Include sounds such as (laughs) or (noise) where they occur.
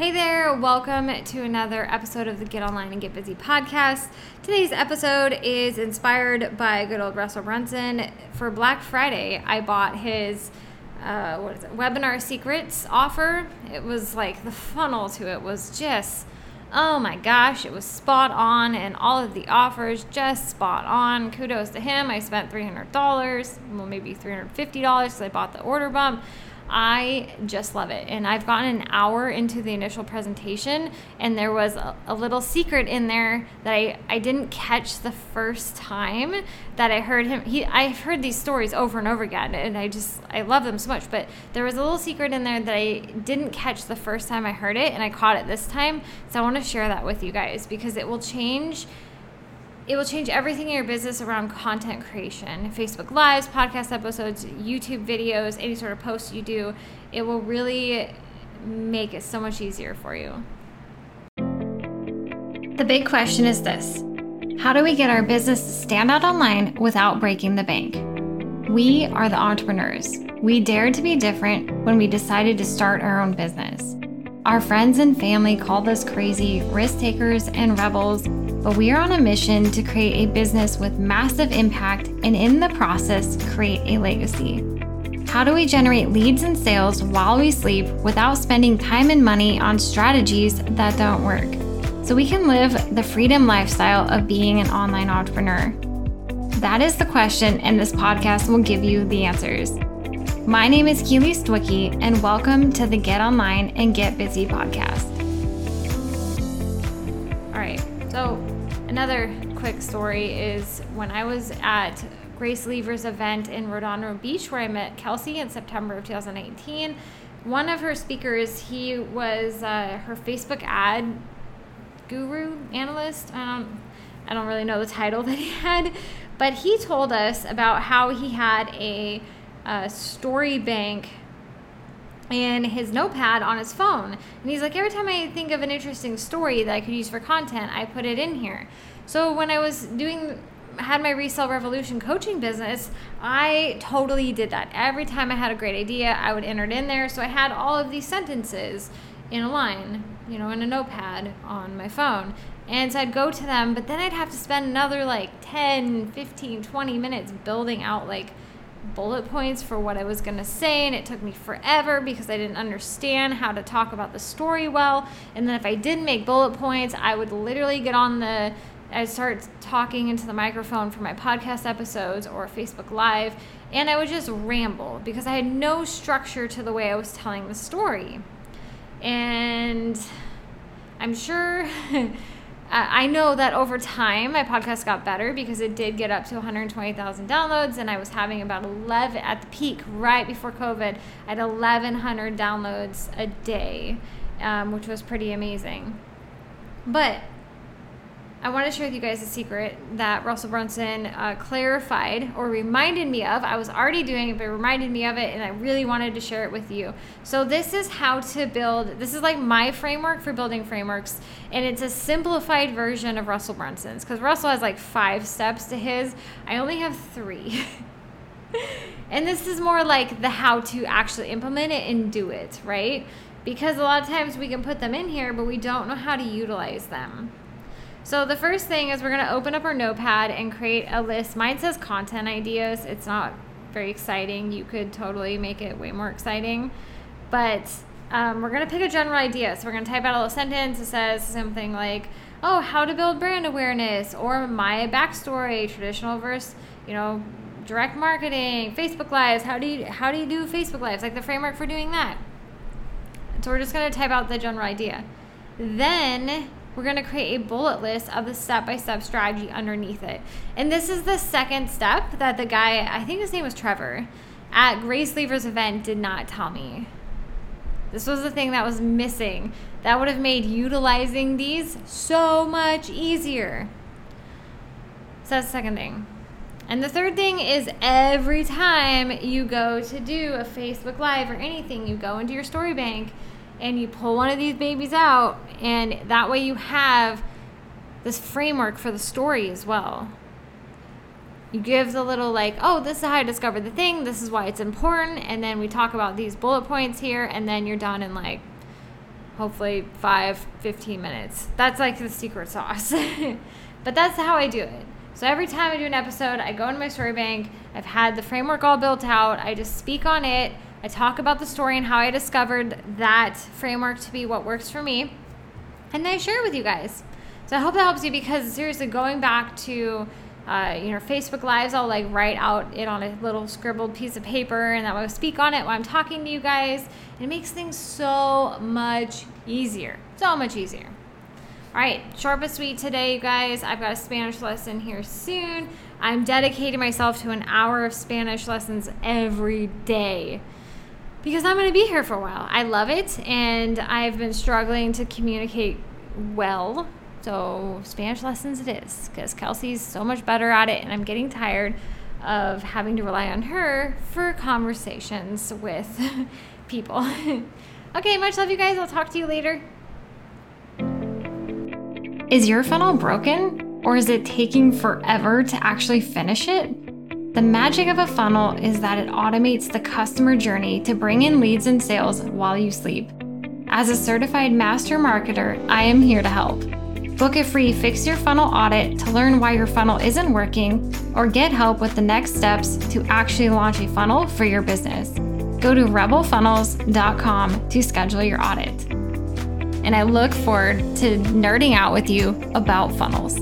Hey there, welcome to another episode of the Get Online and Get Busy podcast. Today's episode is inspired by good old Russell Brunson. For Black Friday, I bought his uh, what is it, webinar secrets offer. It was like the funnel to it was just, oh my gosh, it was spot on, and all of the offers just spot on. Kudos to him. I spent $300, well, maybe $350 because I bought the order bump. I just love it. And I've gotten an hour into the initial presentation, and there was a, a, little secret in there that I, I didn't catch the first time that I heard him. He I've heard these stories over and over again, and I just I love them so much. But there was a little secret in there that I didn't catch the first time I heard it, and I caught it this time. So I want to share that with you guys because it will change it will change everything in your business around content creation Facebook Lives, podcast episodes, YouTube videos, any sort of posts you do. It will really make it so much easier for you. The big question is this How do we get our business to stand out online without breaking the bank? We are the entrepreneurs. We dared to be different when we decided to start our own business. Our friends and family called us crazy, risk takers, and rebels but we are on a mission to create a business with massive impact and in the process, create a legacy. How do we generate leads and sales while we sleep without spending time and money on strategies that don't work? So we can live the freedom lifestyle of being an online entrepreneur. That is the question, and this podcast will give you the answers. My name is Keely Stwicky, and welcome to the Get Online and Get Busy podcast. All right, so Another quick story is when I was at Grace Lever's event in Redondo Beach, where I met Kelsey in September of 2018. One of her speakers, he was uh, her Facebook ad guru analyst. I don't, I don't really know the title (laughs) that he had, but he told us about how he had a, a story bank in his notepad on his phone. And he's like, every time I think of an interesting story that I could use for content, I put it in here. So when I was doing had my resale revolution coaching business, I totally did that. Every time I had a great idea, I would enter it in there. So I had all of these sentences in a line, you know, in a notepad on my phone. And so I'd go to them, but then I'd have to spend another like 10, 15, 20 minutes building out like bullet points for what I was going to say, and it took me forever because I didn't understand how to talk about the story well. And then if I didn't make bullet points, I would literally get on the I'd start talking into the microphone for my podcast episodes or Facebook Live, and I would just ramble because I had no structure to the way I was telling the story. And I'm sure (laughs) I know that over time my podcast got better because it did get up to 120,000 downloads and I was having about 11 at the peak right before COVID. I had 1,100 downloads a day, um, which was pretty amazing. But I want to share with you guys a secret that Russell Brunson uh, clarified or reminded me of. I was already doing it, but reminded me of it, and I really wanted to share it with you. So, this is how to build, this is like my framework for building frameworks, and it's a simplified version of Russell Brunson's because Russell has like five steps to his. I only have three. (laughs) and this is more like the how to actually implement it and do it, right? Because a lot of times we can put them in here, but we don't know how to utilize them. So the first thing is we're going to open up our notepad and create a list. Mine says content ideas. It's not very exciting. You could totally make it way more exciting. But um, we're going to pick a general idea. So we're going to type out a little sentence that says something like, oh, how to build brand awareness or my backstory, traditional versus, you know, direct marketing, Facebook lives. How do you, how do you do Facebook lives? Like the framework for doing that. So we're just going to type out the general idea. Then we're going to create a bullet list of the step by step strategy underneath it. And this is the second step that the guy, I think his name was Trevor, at Grace Lever's event did not tell me. This was the thing that was missing. That would have made utilizing these so much easier. So that's the second thing. And the third thing is every time you go to do a Facebook Live or anything, you go into your story bank and you pull one of these babies out, and that way you have this framework for the story as well. You give the little, like, oh, this is how I discovered the thing, this is why it's important, and then we talk about these bullet points here, and then you're done in like, hopefully 5, 15 minutes. That's like the secret sauce. (laughs) but that's how I do it. So every time I do an episode, I go into my story bank. I've had the framework all built out. I just speak on it. I talk about the story and how I discovered that framework to be what works for me. And then I share it with you guys. So I hope that helps you because seriously, going back to uh, you know, Facebook Lives, I'll like write out it on a little scribbled piece of paper and that will speak on it while I'm talking to you guys. It makes things so much easier. So much easier. All right, short but sweet today, you guys. I've got a Spanish lesson here soon. I'm dedicating myself to an hour of Spanish lessons every day because I'm going to be here for a while. I love it, and I've been struggling to communicate well. So, Spanish lessons it is because Kelsey's so much better at it, and I'm getting tired of having to rely on her for conversations with (laughs) people. (laughs) okay, much love, you guys. I'll talk to you later. Is your funnel broken or is it taking forever to actually finish it? The magic of a funnel is that it automates the customer journey to bring in leads and sales while you sleep. As a certified master marketer, I am here to help. Book a free Fix Your Funnel audit to learn why your funnel isn't working or get help with the next steps to actually launch a funnel for your business. Go to rebelfunnels.com to schedule your audit and I look forward to nerding out with you about funnels.